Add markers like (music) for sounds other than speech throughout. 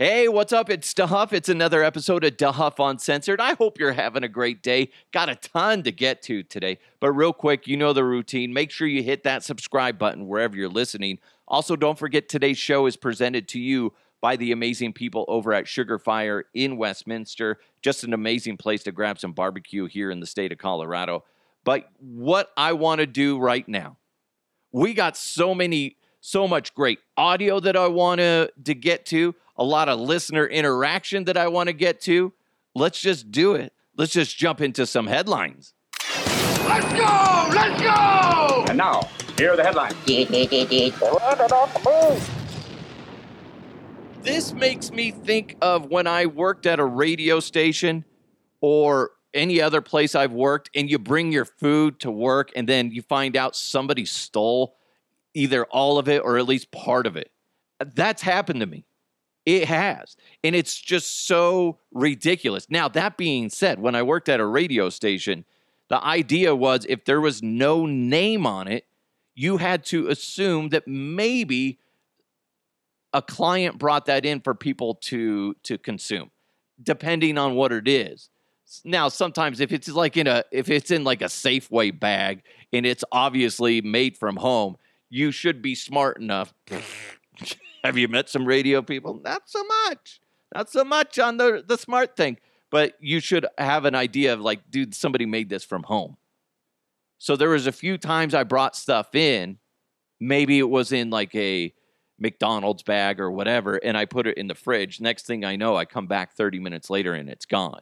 Hey, what's up? It's DeHuff. It's another episode of DeHuff Uncensored. I hope you're having a great day. Got a ton to get to today. But real quick, you know the routine. Make sure you hit that subscribe button wherever you're listening. Also, don't forget today's show is presented to you by the amazing people over at Sugar Fire in Westminster. Just an amazing place to grab some barbecue here in the state of Colorado. But what I want to do right now, we got so many, so much great audio that I want to to get to, a lot of listener interaction that I want to get to. Let's just do it. Let's just jump into some headlines. Let's go! Let's go! And now, here are the headlines. (laughs) This makes me think of when I worked at a radio station or any other place I've worked, and you bring your food to work, and then you find out somebody stole either all of it or at least part of it. That's happened to me. It has. And it's just so ridiculous. Now, that being said, when I worked at a radio station, the idea was if there was no name on it, you had to assume that maybe a client brought that in for people to to consume depending on what it is now sometimes if it's like in a if it's in like a safeway bag and it's obviously made from home you should be smart enough (laughs) have you met some radio people not so much not so much on the the smart thing but you should have an idea of like dude somebody made this from home so there was a few times i brought stuff in maybe it was in like a McDonald's bag or whatever, and I put it in the fridge. Next thing I know, I come back 30 minutes later and it's gone.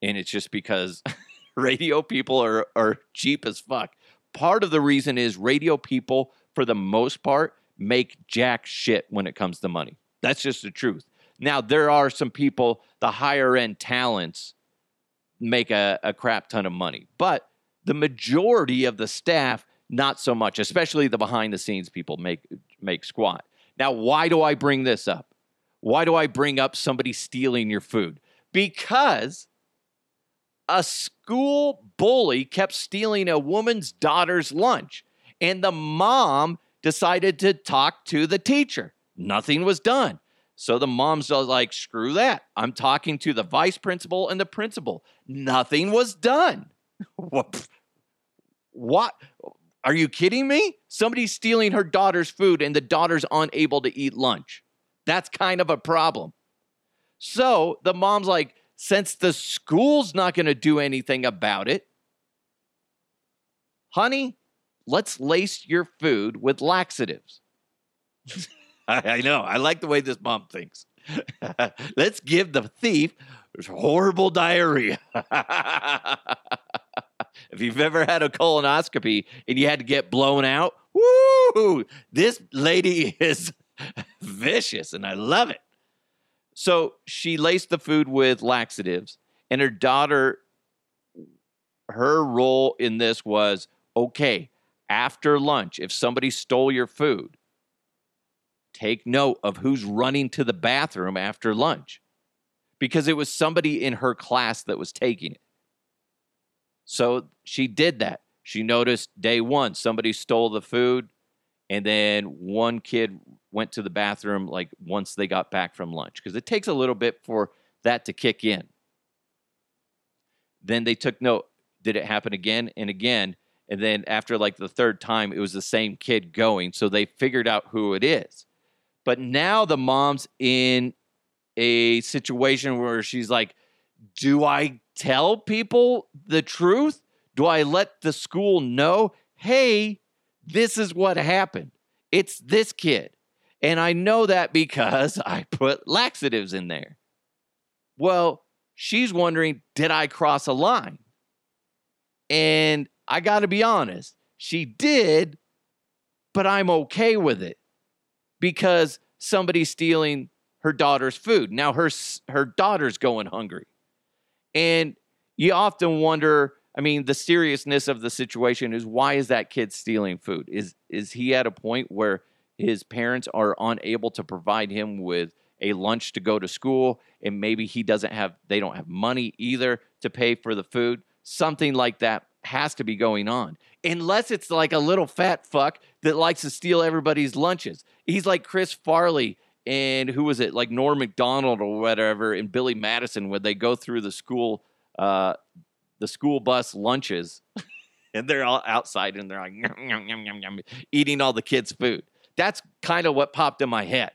And it's just because (laughs) radio people are, are cheap as fuck. Part of the reason is radio people, for the most part, make jack shit when it comes to money. That's just the truth. Now, there are some people, the higher end talents, make a, a crap ton of money, but the majority of the staff, not so much, especially the behind the scenes people make make squat. Now, why do I bring this up? Why do I bring up somebody stealing your food? Because a school bully kept stealing a woman's daughter's lunch, and the mom decided to talk to the teacher. Nothing was done. So the mom's like, screw that. I'm talking to the vice principal and the principal. Nothing was done. (laughs) what? What? Are you kidding me? Somebody's stealing her daughter's food and the daughter's unable to eat lunch. That's kind of a problem. So the mom's like, since the school's not going to do anything about it, honey, let's lace your food with laxatives. (laughs) I, know. I like the way this mom thinks. (laughs) let's give the thief horrible diarrhea. (laughs) if you've ever had a colonoscopy and you had to get blown out, woo, this lady is vicious and I love it. So she laced the food with laxatives, and her daughter, her role in this was okay, after lunch, if somebody stole your food, take note of who's running to the bathroom after lunch because it was somebody in her class that was taking it. So she did that. She noticed day one, somebody stole the food, and then one kid went to the bathroom like once they got back from lunch because it takes a little bit for that to kick in. Then they took note. Did it happen again and again? And then after like the third time, it was the same kid going. So they figured out who it is. But now the mom's in a situation where she's like, do I tell people the truth? Do I let the school know, hey, this is what happened? It's this kid. And I know that because (laughs) I put laxatives in there. Well, she's wondering, did I cross a line? And I got to be honest, she did, but I'm okay with it because somebody's stealing her daughter's food. Now her her daughter's going hungry. And you often wonder, I mean, the seriousness of the situation is why is that kid stealing food? Is is he at a point where his parents are unable to provide him with a lunch to go to school and maybe he doesn't have they don't have money either to pay for the food? Something like that has to be going on. Unless it's like a little fat fuck that likes to steal everybody's lunches. He's like Chris Farley and who was it? Like Norm Macdonald or whatever, and Billy Madison when they go through the school, uh, the school bus lunches, (laughs) and they're all outside and they're like eating all the kids' food. That's kind of what popped in my head.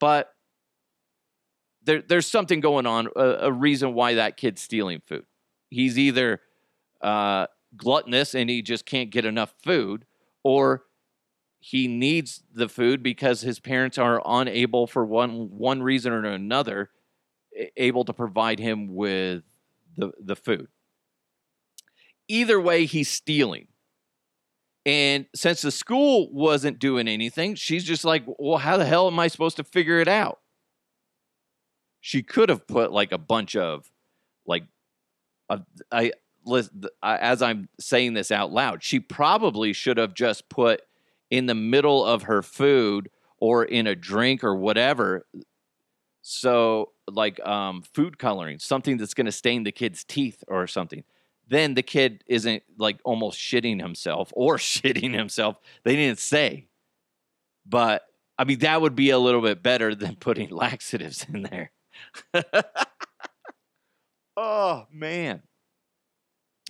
But there, there's something going on, a, a reason why that kid's stealing food. He's either uh, gluttonous and he just can't get enough food, or he needs the food because his parents are unable, for one one reason or another, able to provide him with the the food. Either way, he's stealing. And since the school wasn't doing anything, she's just like, well, how the hell am I supposed to figure it out? She could have put like a bunch of, like, uh, I, as I'm saying this out loud, she probably should have just put in the middle of her food or in a drink or whatever. So, like um, food coloring, something that's going to stain the kid's teeth or something then the kid isn't like almost shitting himself or (laughs) shitting himself. They didn't say. But I mean, that would be a little bit better than (laughs) putting (laughs) laxatives in there. oh, man.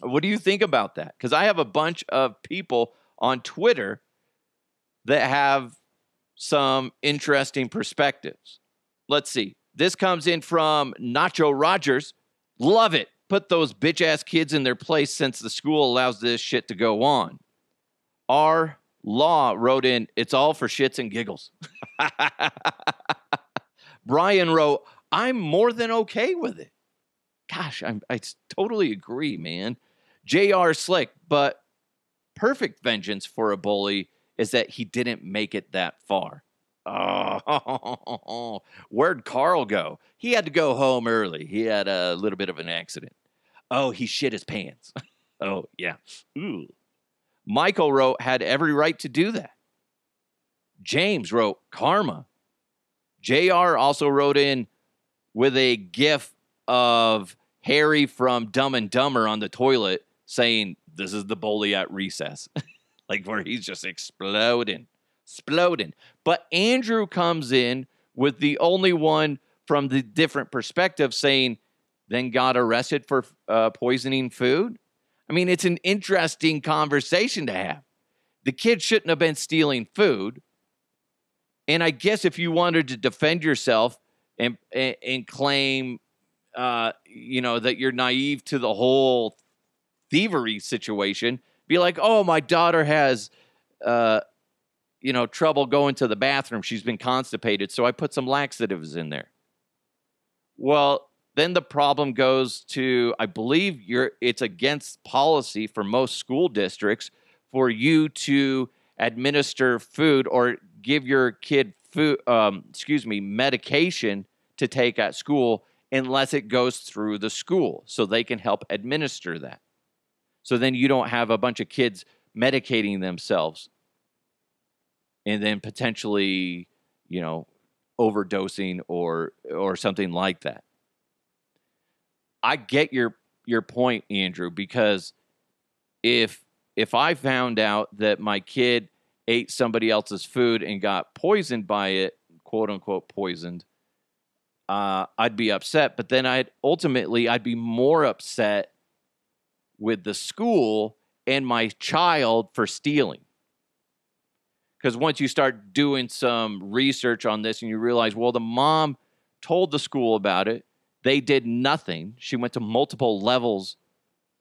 What do you think about that? Because I have a bunch of people on Twitter that have some interesting perspectives. Let's see. This comes in from Nacho Rogers. Love it put those bitch ass kids in their place since the school allows this shit to go on. Our law wrote in, it's all for shits and giggles. (laughs) Brian wrote, I'm more than okay with it. Gosh, I'm, I totally agree, man. JR Slick, but perfect vengeance for a bully is that he didn't make it that far. Oh, (laughs) where'd Carl go? He had to go home early. He had a little bit of an accident. Oh, he shit his pants. (laughs) oh, yeah. Ooh. Michael wrote, had every right to do that. James wrote, karma. JR also wrote in with a gif of Harry from Dumb and Dumber on the toilet saying, This is the bully at recess. (laughs) like where he's just exploding exploding. But Andrew comes in with the only one from the different perspective saying, then got arrested for uh, poisoning food. I mean, it's an interesting conversation to have. The kid shouldn't have been stealing food. And I guess if you wanted to defend yourself and, and, and claim, uh, you know, that you're naive to the whole thievery situation, be like, oh, my daughter has uh, you know, trouble going to the bathroom. She's been constipated, so I put some laxatives in there. Well, then the problem goes to I believe you're it's against policy for most school districts for you to administer food or give your kid food um, excuse me medication to take at school unless it goes through the school so they can help administer that. So then you don't have a bunch of kids medicating themselves and then potentially, you know, overdosing or or something like that. I get your your point, Andrew, because if if I found out that my kid ate somebody else's food and got poisoned by it, quote unquote poisoned, uh, I'd be upset. But then I'd ultimately I'd be more upset with the school and my child for stealing because once you start doing some research on this and you realize, well, the mom told the school about it, they did nothing. She went to multiple levels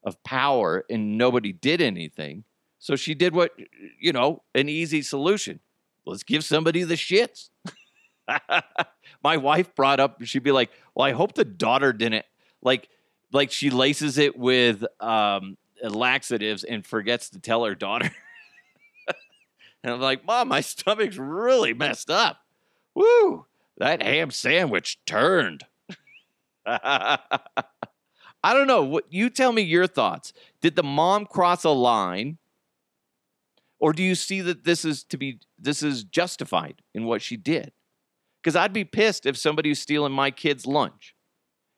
of power and nobody did anything. So she did what, you know, an easy solution. Let's give somebody the shits. (laughs) My wife brought up, she'd be like, well, I hope the daughter didn't, like, like she laces it with um, laxatives and forgets to tell her daughter. (laughs) And I'm like, Mom, my stomach's really messed up. Woo, that ham sandwich turned. (laughs) I don't know. What you tell me your thoughts. Did the mom cross a line? Or do you see that this is to be this is justified in what she did? Because I'd be pissed if somebody was stealing my kid's lunch.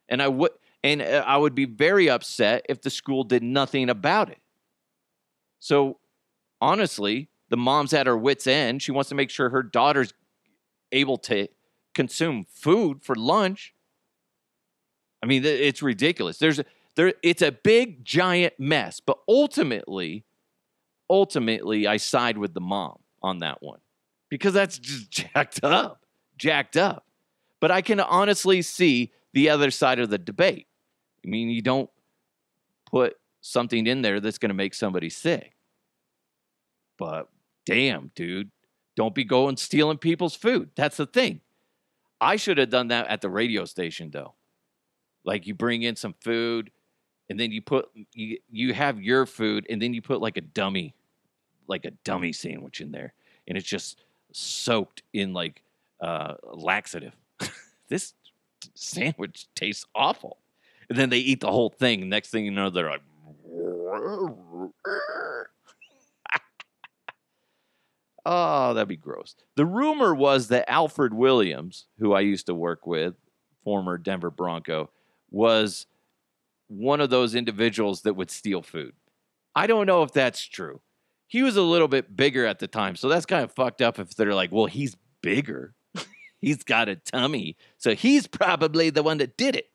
And I would and uh, I would be very upset if the school did nothing about it. So honestly, the mom's at her wits' end. She wants to make sure her daughter's able to consume food for lunch. I mean, it's ridiculous. There's there it's a big giant mess, but ultimately ultimately I side with the mom on that one because that's just (laughs) jacked up, jacked up. But I can honestly see the other side of the debate. I mean, you don't put something in there that's going to make somebody sick. But damn, dude, don't be going stealing people's food. That's the thing. I should have done that at the radio station though. Like you bring in some food and then you put you you have your food and then you put like a dummy like a dummy sandwich in there and it's just soaked in like uh laxative. (laughs) this sandwich tastes awful. And then they eat the whole thing. Next thing you know, they're like (laughs) Oh, that'd be gross. The rumor was that Alfred Williams, who I used to work with, former Denver Bronco, was one of those individuals that would steal food. I don't know if that's true. He was a little bit bigger at the time, so that's kind of fucked up if they're like, well, he's bigger. (laughs) he's got a tummy. So he's probably the one that did it.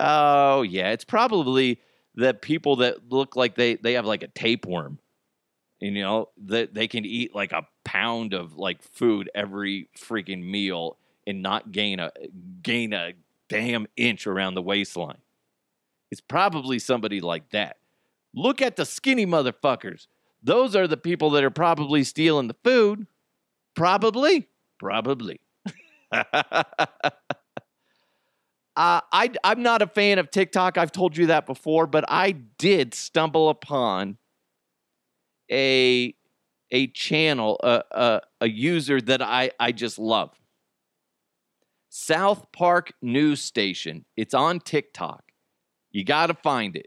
Oh, yeah. It's probably the people that look like they, they have like a tapeworm you know that they can eat like a pound of like food every freaking meal and not gain a gain a damn inch around the waistline. It's probably somebody like that. Look at the skinny motherfuckers. Those are the people that are probably stealing the food. Probably. Probably (laughs) uh, I, I'm not a fan of TikTok. I've told you that before, but I did stumble upon a a channel, a, a, a user that I, I just love. South Park News Station. It's on TikTok. You got to find it.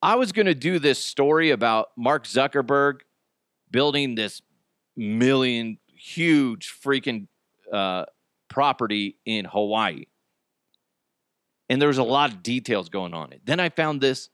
I was going to do this story about Mark Zuckerberg building this million, huge freaking uh, property in Hawaii. And there was a lot of details going on it. Then I found this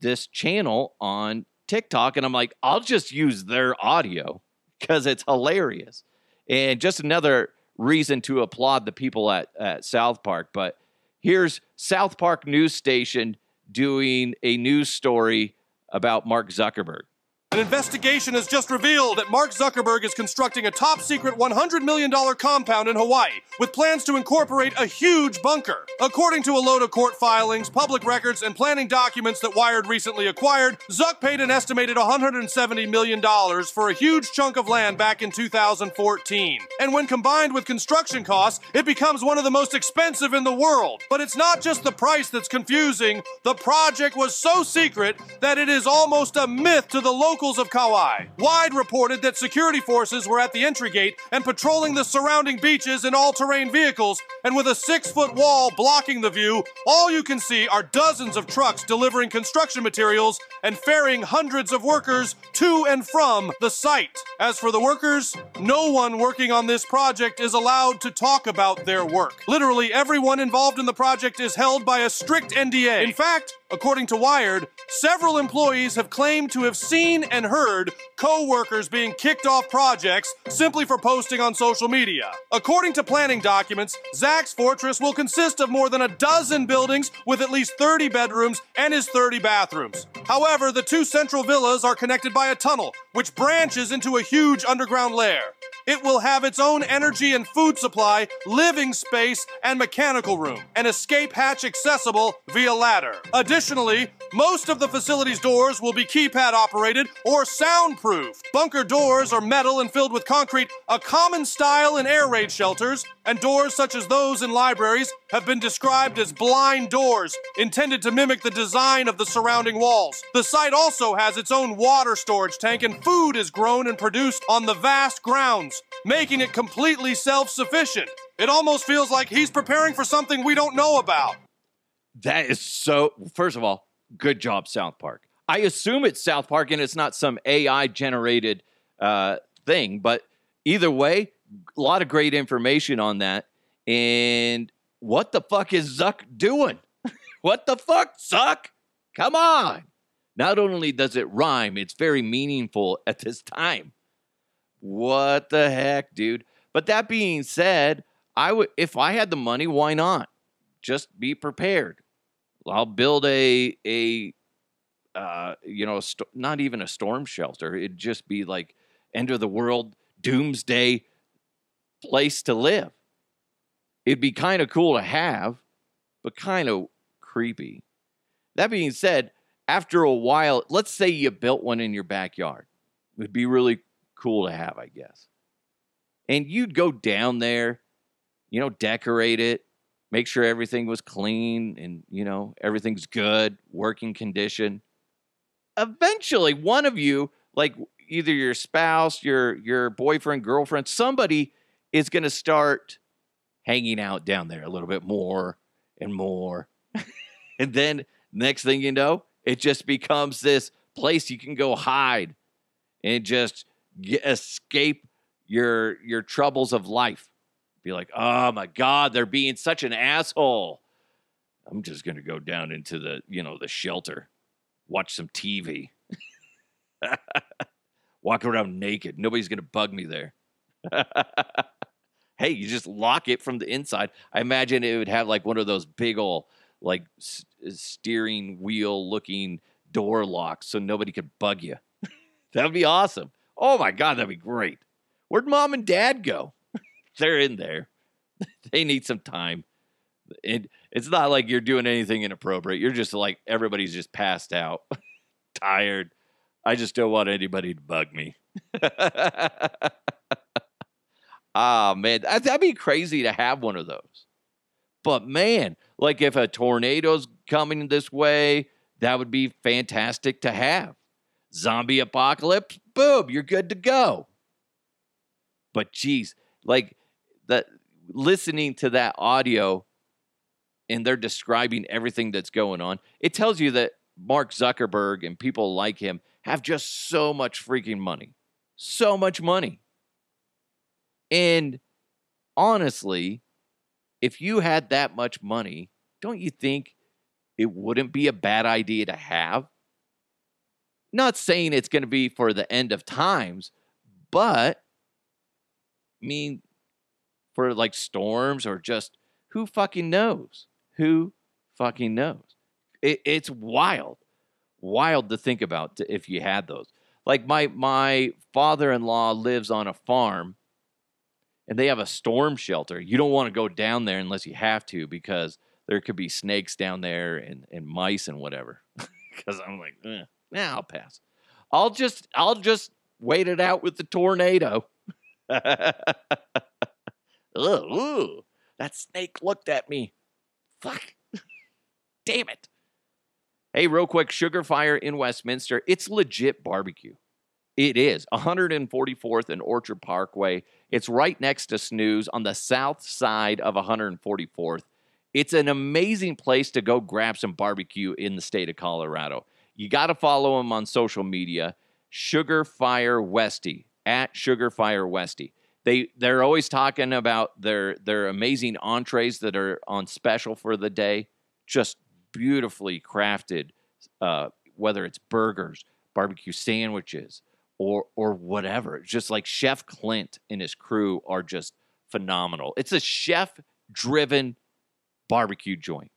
this channel on TikTok and I'm like, I'll just use their audio because it's hilarious. And just another reason to applaud the people at, at South Park. But here's South Park News Station doing a news story about Mark Zuckerberg. An investigation has just revealed that Mark Zuckerberg is constructing a top secret $100 million compound in Hawaii with plans to incorporate a huge bunker. According to a load of court filings, public records, and planning documents that Wired recently acquired, Zuck paid an estimated $170 million for a huge chunk of land back in 2014. And when combined with construction costs, it becomes one of the most expensive in the world. But it's not just the price that's confusing, the project was so secret that it is almost a myth to the local locals of Kauai. Wired reported that security forces were at the entry gate and patrolling the surrounding beaches in all terrain vehicles, and with a six foot wall blocking the view, all you can see are dozens of trucks delivering construction materials and ferrying hundreds of workers to and from the site. As for the workers, no one working on this project is allowed to talk about their work. Literally, everyone involved in the project is held by a strict NDA. In fact, According to Wired, several employees have claimed to have seen and heard co workers being kicked off projects simply for posting on social media. According to planning documents, Zuck's Fortress will consist of more than a dozen buildings with at least 30 bedrooms and his 30 bathrooms. However, the two central villas are connected by a tunnel, which branches into a huge underground lair. It will have its own energy and food supply, living space, and mechanical room, an escape hatch accessible via ladder. Additionally, most of the facility's doors will be keypad operated or soundproof. Bunker doors are metal and filled with concrete, a common style in air raid shelters, and doors such as those in libraries have been described as blind doors, intended to mimic the design of the surrounding walls. The site also has its own water storage tank, and food is grown and produced on the vast grounds, making it completely self sufficient. It almost feels like he's preparing for something we don't know about. That is so, first of all, good job, South Park. I assume it's South Park and it's not some AI generated uh, thing, but either way, a lot of great information on that. And what the fuck is Zuck doing? (laughs) what the fuck, Zuck? Come on. Not only does it rhyme, it's very meaningful at this time. What the heck, dude? But that being said, I would if I had the money, why not? Just be prepared. I'll build a a uh, you know, a sto- not even a storm shelter. It'd just be like end of the world, doomsday place to live. It'd be kind of cool to have, but kind of creepy. That being said, after a while, let's say you built one in your backyard. It'd be really cool to have, I guess. And you'd go down there, you know, decorate it, make sure everything was clean and, you know, everything's good, working condition. Eventually, one of you, like either your spouse, your your boyfriend, girlfriend, somebody is going to start hanging out down there a little bit more and more. (laughs) and then next thing you know, it just becomes this place you can go hide and just get, escape your your troubles of life. Be like, "Oh my god, they're being such an asshole." I'm just going to go down into the, you know, the shelter, watch some TV. (laughs) Walk around naked. Nobody's going to bug me there. (laughs) hey, you just lock it from the inside. I imagine it would have like one of those big old like s- uh, steering wheel looking door locks so nobody could bug you. (laughs) that'd be awesome. Oh my god, that'd be great. Where'd mom and dad go? They're in there. (laughs) they need some time. It, it's not like you're doing anything inappropriate. You're just like everybody's just passed out, (laughs) tired. I just don't want anybody to bug me. (laughs) Ah, man, that- that'd be crazy to have one of those. But man, like if a tornado's coming this way, that would be fantastic to have. Zombie apocalypse, boom, you're good to go. But geez, like that listening to that audio and they're describing everything that's going on, it tells you that Mark Zuckerberg and people like him have just so much freaking money. So much money. And honestly, if you had that much money, don't you think it wouldn't be a bad idea to have? Not saying it's going to be for the end of times, but I mean, for like storms or just who fucking knows? Who fucking knows? It, it's wild, wild to think about if you had those. Like my my father in law lives on a farm and they have a storm shelter. You don't want to go down there unless you have to because there could be snakes down there and, and mice and whatever. (laughs) Because I'm like, eh, nah, I'll pass. I'll just I'll just wait it out with the tornado. (laughs) Ugh, ooh, that snake looked at me. Fuck. (laughs) Damn it. Hey, real quick, Sugar Fire in Westminster. It's legit barbecue. It is 144th and Orchard Parkway. It's right next to Snooze on the south side of 144th. It's an amazing place to go grab some barbecue in the state of Colorado. You got to follow them on social media. Sugar Fire Westy at Sugar Fire Westy. They they're always talking about their their amazing entrees that are on special for the day. Just beautifully crafted, uh, whether it's burgers, barbecue sandwiches, or or whatever. Just like Chef Clint and his crew are just phenomenal. It's a chef driven barbecue joint.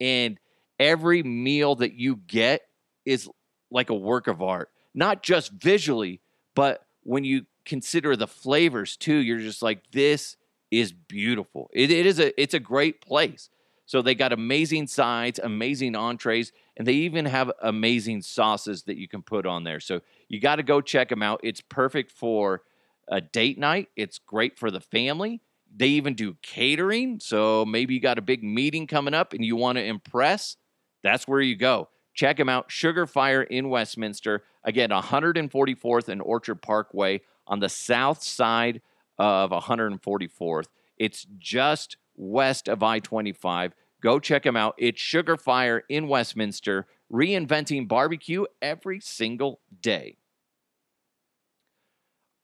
And every meal that you get is like a work of art, not just visually, but when you consider the flavors too, you're just like, this is beautiful. It, it is a it's a great place. So they got amazing sides, amazing entrees, and they even have amazing sauces that you can put on there. So you got to go check them out. It's perfect for a date night. It's great for the family. They even do catering. So maybe you got a big meeting coming up and you want to impress. That's where you go. Check them out. Sugar Fire in Westminster. Again, 144th and Orchard Parkway on the south side of 144th. It's just west of I 25. Go check them out. It's Sugar Fire in Westminster, reinventing barbecue every single day.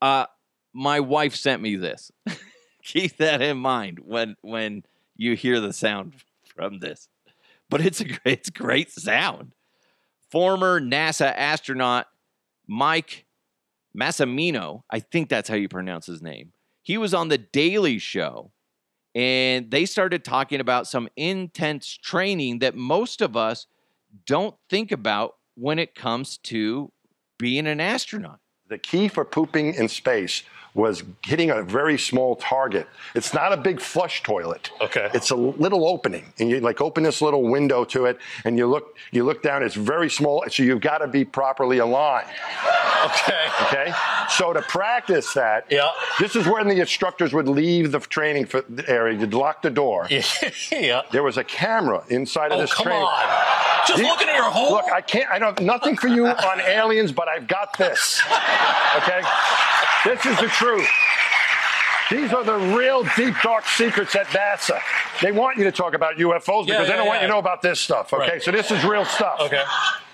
Uh, my wife sent me this. (laughs) Keep that in mind when when you hear the sound from this. But it's a great, it's great sound. Former NASA astronaut Mike Massimino, I think that's how you pronounce his name. He was on the Daily Show, and they started talking about some intense training that most of us don't think about when it comes to being an astronaut. The key for pooping in space was hitting a very small target. It's not a big flush toilet. Okay. It's a little opening, and you like open this little window to it, and you look you look down. It's very small, so you've got to be properly aligned. Okay. Okay. So to practice that, Yeah. this is when the instructors would leave the training for the area. You'd lock the door. (laughs) yeah. There was a camera inside of Oh, this come training. on. Just You- looking at your hole. Look, I can't. I don't. have Nothing for you on aliens, but I've got this. Okay, this is the truth. These are the real deep, dark secrets at NASA. They want you to talk about UFOs because Yeah, they yeah, don't want you to know about this stuff. Okay, Right. so this is real stuff. okay.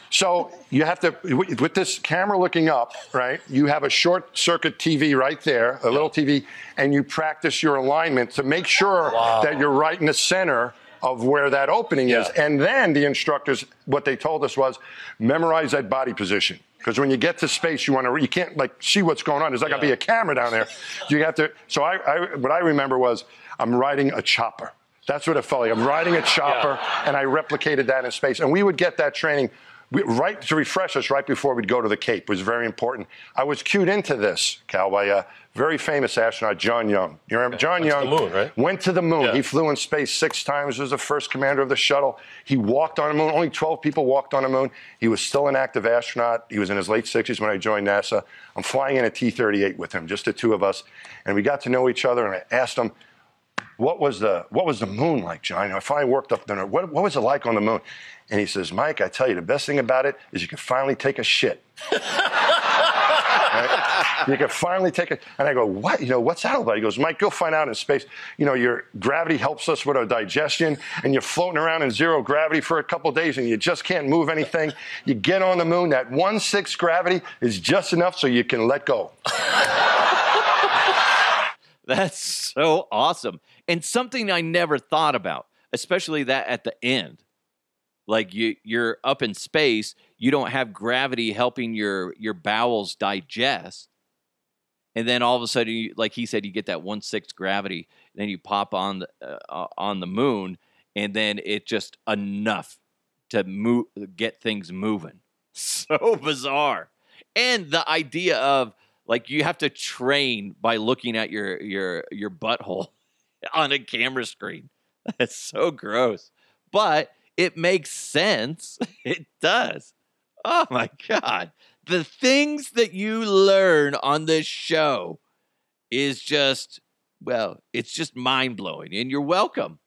So you have to, with this camera looking up, right? You have a short circuit TV right there, a little TV, and you practice your alignment to make sure that you're right in the center of where that opening is. And then the instructors, what they told us was, memorize that body position. Because when you get to space, you want to, you can't like see what's going on. There's not to be a camera down there. You have to. So I, I, what I remember was, I'm riding a chopper. That's what it felt like. I'm riding a chopper, and I replicated that in space. And we would get that training we, right to refresh us right before we'd go to the Cape was very important. I was cued into this, Cal, by a very famous astronaut, John Young. You remember John Went to Young? the moon, right? Went to the moon. Yeah. He flew in space six times. Was the first commander of the shuttle. He walked on the moon. Only 12 people walked on the moon. He was still an active astronaut. He was in his late 60s when I joined NASA. I'm flying in a T-38 with him, just the two of us, and we got to know each other. And I asked him, what was the what was the moon like, John? I finally worked up there. What, what was it like on the moon? And he says, Mike, I tell you, the best thing about it is you can finally take a shit. (laughs) Right? You can finally take it. And I go, what? You know, what's that about? He goes, Mike, you'll find out in space. You know, your gravity helps us with our digestion, and you're floating around in zero gravity for a couple days, and you just can't move anything. You get on the moon, that one sixth gravity is just enough so you can let go. (laughs) (laughs) That's so awesome. And something I never thought about, especially that at the end. Like you you're up in space, you don't have gravity helping your your bowels digest. And then all of a sudden, you, like he said, you get that one sixth gravity. Then you pop on the uh, on the moon, and then it just enough to move, get things moving. (laughs) So bizarre, and the idea of like you have to train by looking at your your your butthole (laughs) on a camera screen. (laughs) That's so gross, but it makes sense. (laughs) It does. Oh my god, the things that you learn on this show is just well, it's just mind blowing, and you're welcome.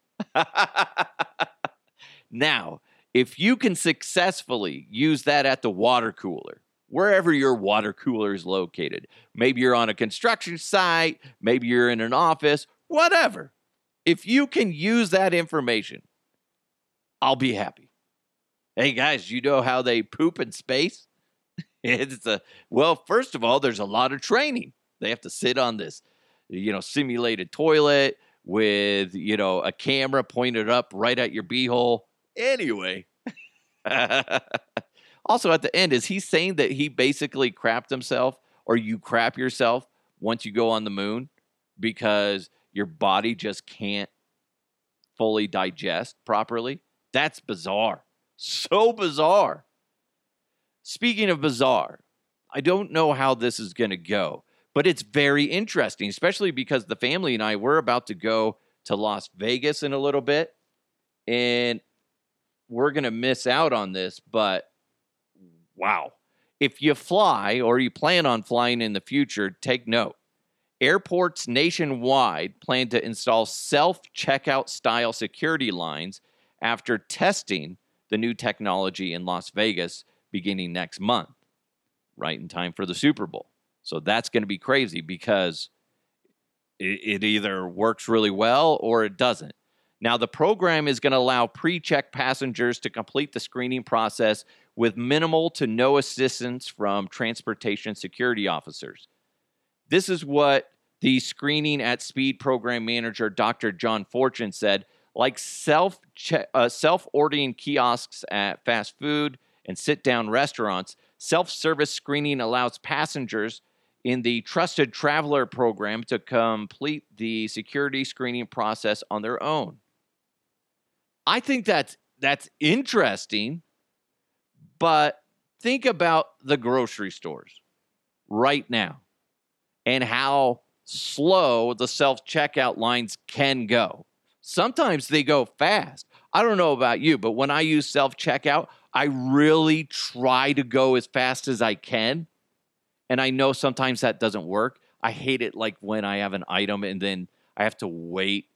now, if you can successfully use that at the water cooler, wherever your water cooler is located, maybe you're on a construction site, maybe you're in an office, whatever. If you can use that information, I'll be happy. Hey guys, you know how they poop in space? (laughs) It's a well, first of all, there's a lot of training. They have to sit on this, you know, simulated toilet with, you know, a camera pointed up right at your beehole. Anyway. (laughs) also at the end, is he saying that he basically crapped himself or you crap yourself once you go on the moon because your body just can't fully digest properly? That's bizarre. So bizarre. Speaking of bizarre, I don't know how this is going to go, but it's very interesting, especially because the family and I were about to go to Las Vegas in a little bit, and we're going to miss out on this. But wow. If you fly or you plan on flying in the future, take note. Airports nationwide plan to install self checkout style security lines after testing the new technology in Las Vegas beginning next month, right in time for the Super Bowl. So that's going to be crazy because it, it either works really well or it doesn't. Now, the program is going to allow pre check passengers to complete the screening process with minimal to no assistance from transportation security officers. This is what the screening at speed program manager Dr. John Fortune said. Like self uh, self ordering kiosks at fast food and sit down restaurants, self service screening allows passengers in the Trusted Traveler program to complete the security screening process on their own. I think that's that's interesting, but think about the grocery stores right now and how slow the self checkout lines can go. Sometimes they go fast. I don't know about you, but when I use self checkout, I really try to go as fast as I can. And I know sometimes that doesn't work. I hate it like when I have an item and then I have to wait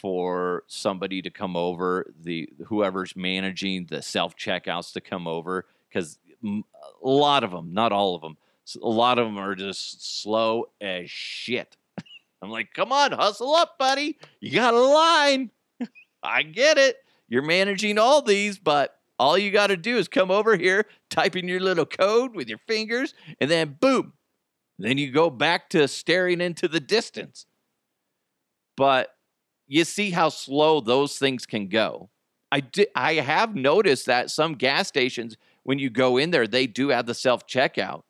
for somebody to come over, the whoever's managing the self checkouts to come over because a lot of them, not all of them, a lot of them are just slow as shit. (laughs) I'm like, come on, hustle up, buddy. You got a line. (laughs) I get it. You're managing all these, but all you got to do is come over here, type in your little code with your fingers, and then boom. Then you go back to staring into the distance. But you see how slow those things can go. I, di- I have noticed that some gas stations, when you go in there, they do have the self checkout.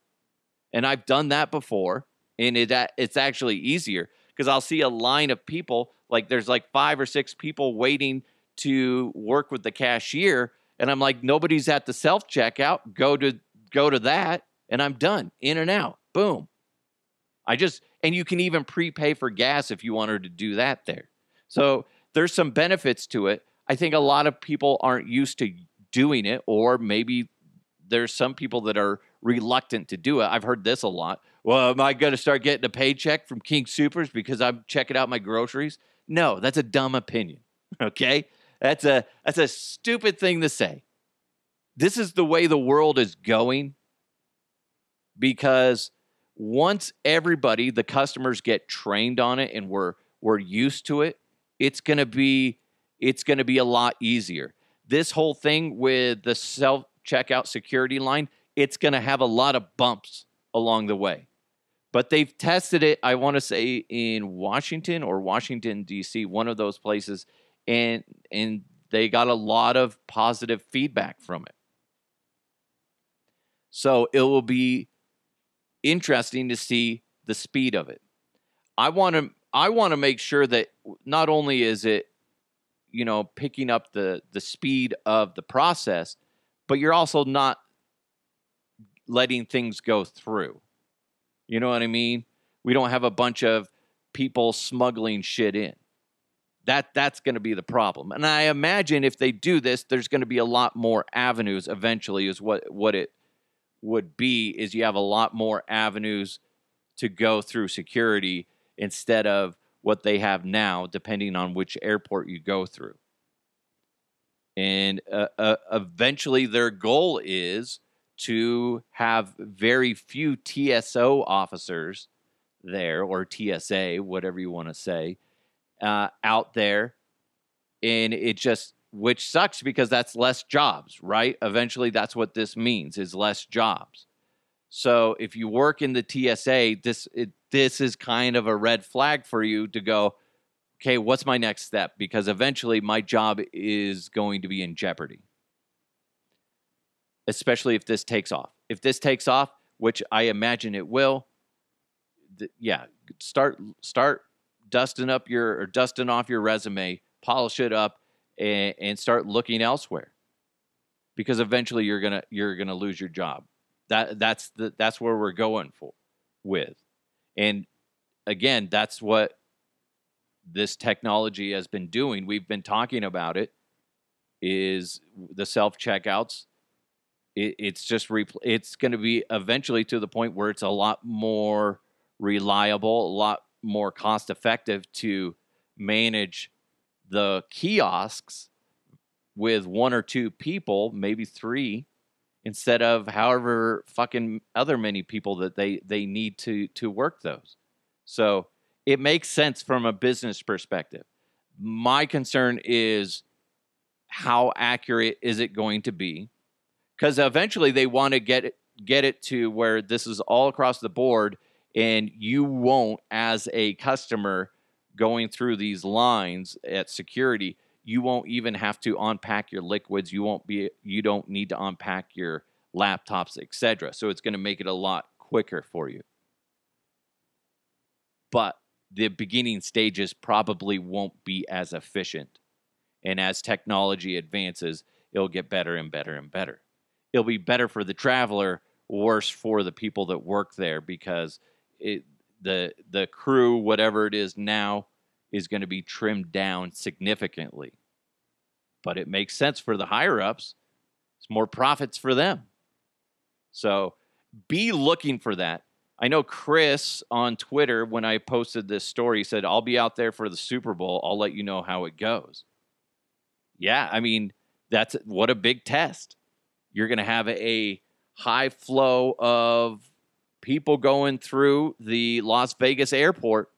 And I've done that before, and it, it's actually easier because I'll see a line of people, like there's like five or six people waiting to work with the cashier. And I'm like, nobody's at the self checkout. Go to go to that, and I'm done. In and out. Boom. I just and you can even prepay for gas if you wanted to do that there. So there's some benefits to it. I think a lot of people aren't used to doing it, or maybe there's some people that are reluctant to do it. I've heard this a lot. Well, am I going to start getting a paycheck from King Supers because I'm checking out my groceries? No, that's a dumb opinion. (laughs) Okay? That's a that's a stupid thing to say. This is the way the world is going because once everybody, the customers get trained on it and we're we're used to it, it's going to be it's going to be a lot easier. This whole thing with the self checkout security line, it's going to have a lot of bumps along the way. But they've tested it, I want to say in Washington or Washington D.C., one of those places, and and they got a lot of positive feedback from it. So it will be interesting to see the speed of it. I want to I want to make sure that not only is it you know picking up the the speed of the process, but you're also not letting things go through. You know what I mean? We don't have a bunch of people smuggling shit in. That that's going to be the problem. And I imagine if they do this, there's going to be a lot more avenues eventually is what what it would be is you have a lot more avenues to go through security instead of what they have now depending on which airport you go through. And uh, uh, eventually their goal is to have very few TSO officers there or TSA, whatever you want to say, uh, out there. And it just, which sucks because that's less jobs, right? Eventually, that's what this means is less jobs. So if you work in the TSA, this it, this is kind of a red flag for you to go, okay, what's my next step? Because eventually my job is going to be in jeopardy especially if this takes off. If this takes off, which I imagine it will, th- yeah, start start dusting up your or dusting off your resume, polish it up, and, and start looking elsewhere. Because eventually you're gonna you're gonna lose your job. That that's the that's where we're going for with, and again, that's what this technology has been doing. We've been talking about it. Is the self checkouts it, it's just repl- it's going to be eventually to the point where it's a lot more reliable, a lot more cost effective to manage the kiosks with one or two people, maybe three, instead of however fucking other many people that they they need to to work those. So it makes sense from a business perspective. My concern is how accurate is it going to be? because eventually they want to get it, get it to where this is all across the board, and you won't, as a customer going through these lines at security, you won't even have to unpack your liquids. You won't be, you don't need to unpack your laptops, etc. So it's going to make it a lot quicker for you. but the beginning stages probably won't be as efficient. And as technology advances, it'll get better and better and better. It'll be better for the traveler, worse for the people that work there because it, the the crew, whatever it is now, is going to be trimmed down significantly. But it makes sense for the higher ups. It's more profits for them. So be looking for that. I know Chris on Twitter, when I posted this story, said, I'll be out there for the Super Bowl. I'll let you know how it goes. Yeah, I mean, that's what a big test. You're going to have a high flow of people going through the Las Vegas airport,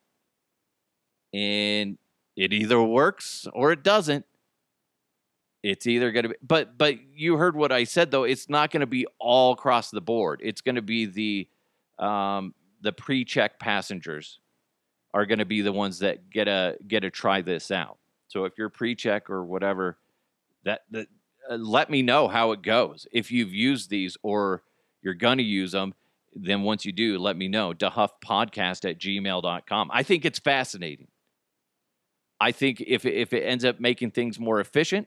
and it either works or it doesn't. It's either going to be, but but you heard what I said though. It's not going to be all across the board. It's going to be the um, the pre-check passengers are going to be the ones that get a get to try this out. So if you're pre-check or whatever, that that uh, let me know how it goes. If you've used these or you're going to use them, then once you do, let me know. DeHuffPodcast at gmail.com. I think it's fascinating. I think if if it ends up making things more efficient,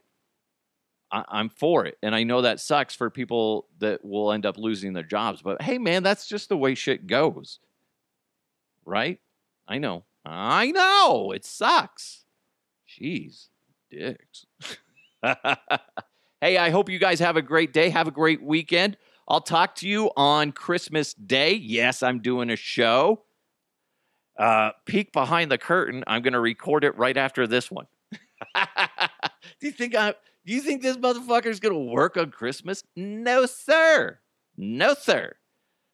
I, am for it. And I know that sucks for people that will end up losing their jobs. But hey, man, that's just the way shit goes. Right? I know. I know. It sucks. Jeez, dicks. (laughs) hey, I hope you guys have a great day. Have a great weekend. I'll talk to you on Christmas Day. Yes, I'm doing a show. Uh, peek behind the curtain. I'm going to record it right after this one. (laughs) Do you think I? Do you think this motherfucker's to work on Christmas? No, sir. No, sir.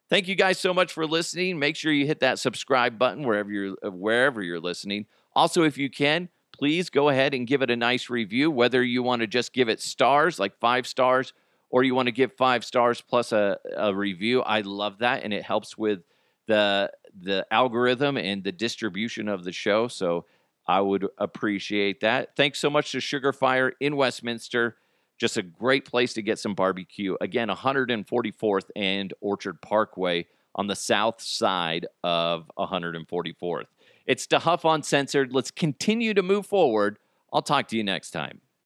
Thank you guys so much for listening. Make sure you hit that subscribe button wherever you're uh, wherever you're listening. Also, if you can, please go ahead and give it a nice review. Whether you want to just give it stars, like five stars, or you want to give five stars plus a, a review, I love that, and it helps with the the algorithm and the distribution of the show. So I would appreciate that. Thanks so much to Sugarfire in Westminster. Just a great place to get some barbecue. Again, 144th and Orchard Parkway on the south side of 144th. It's DeHuff Uncensored. Let's continue to move forward. I'll talk to you next time.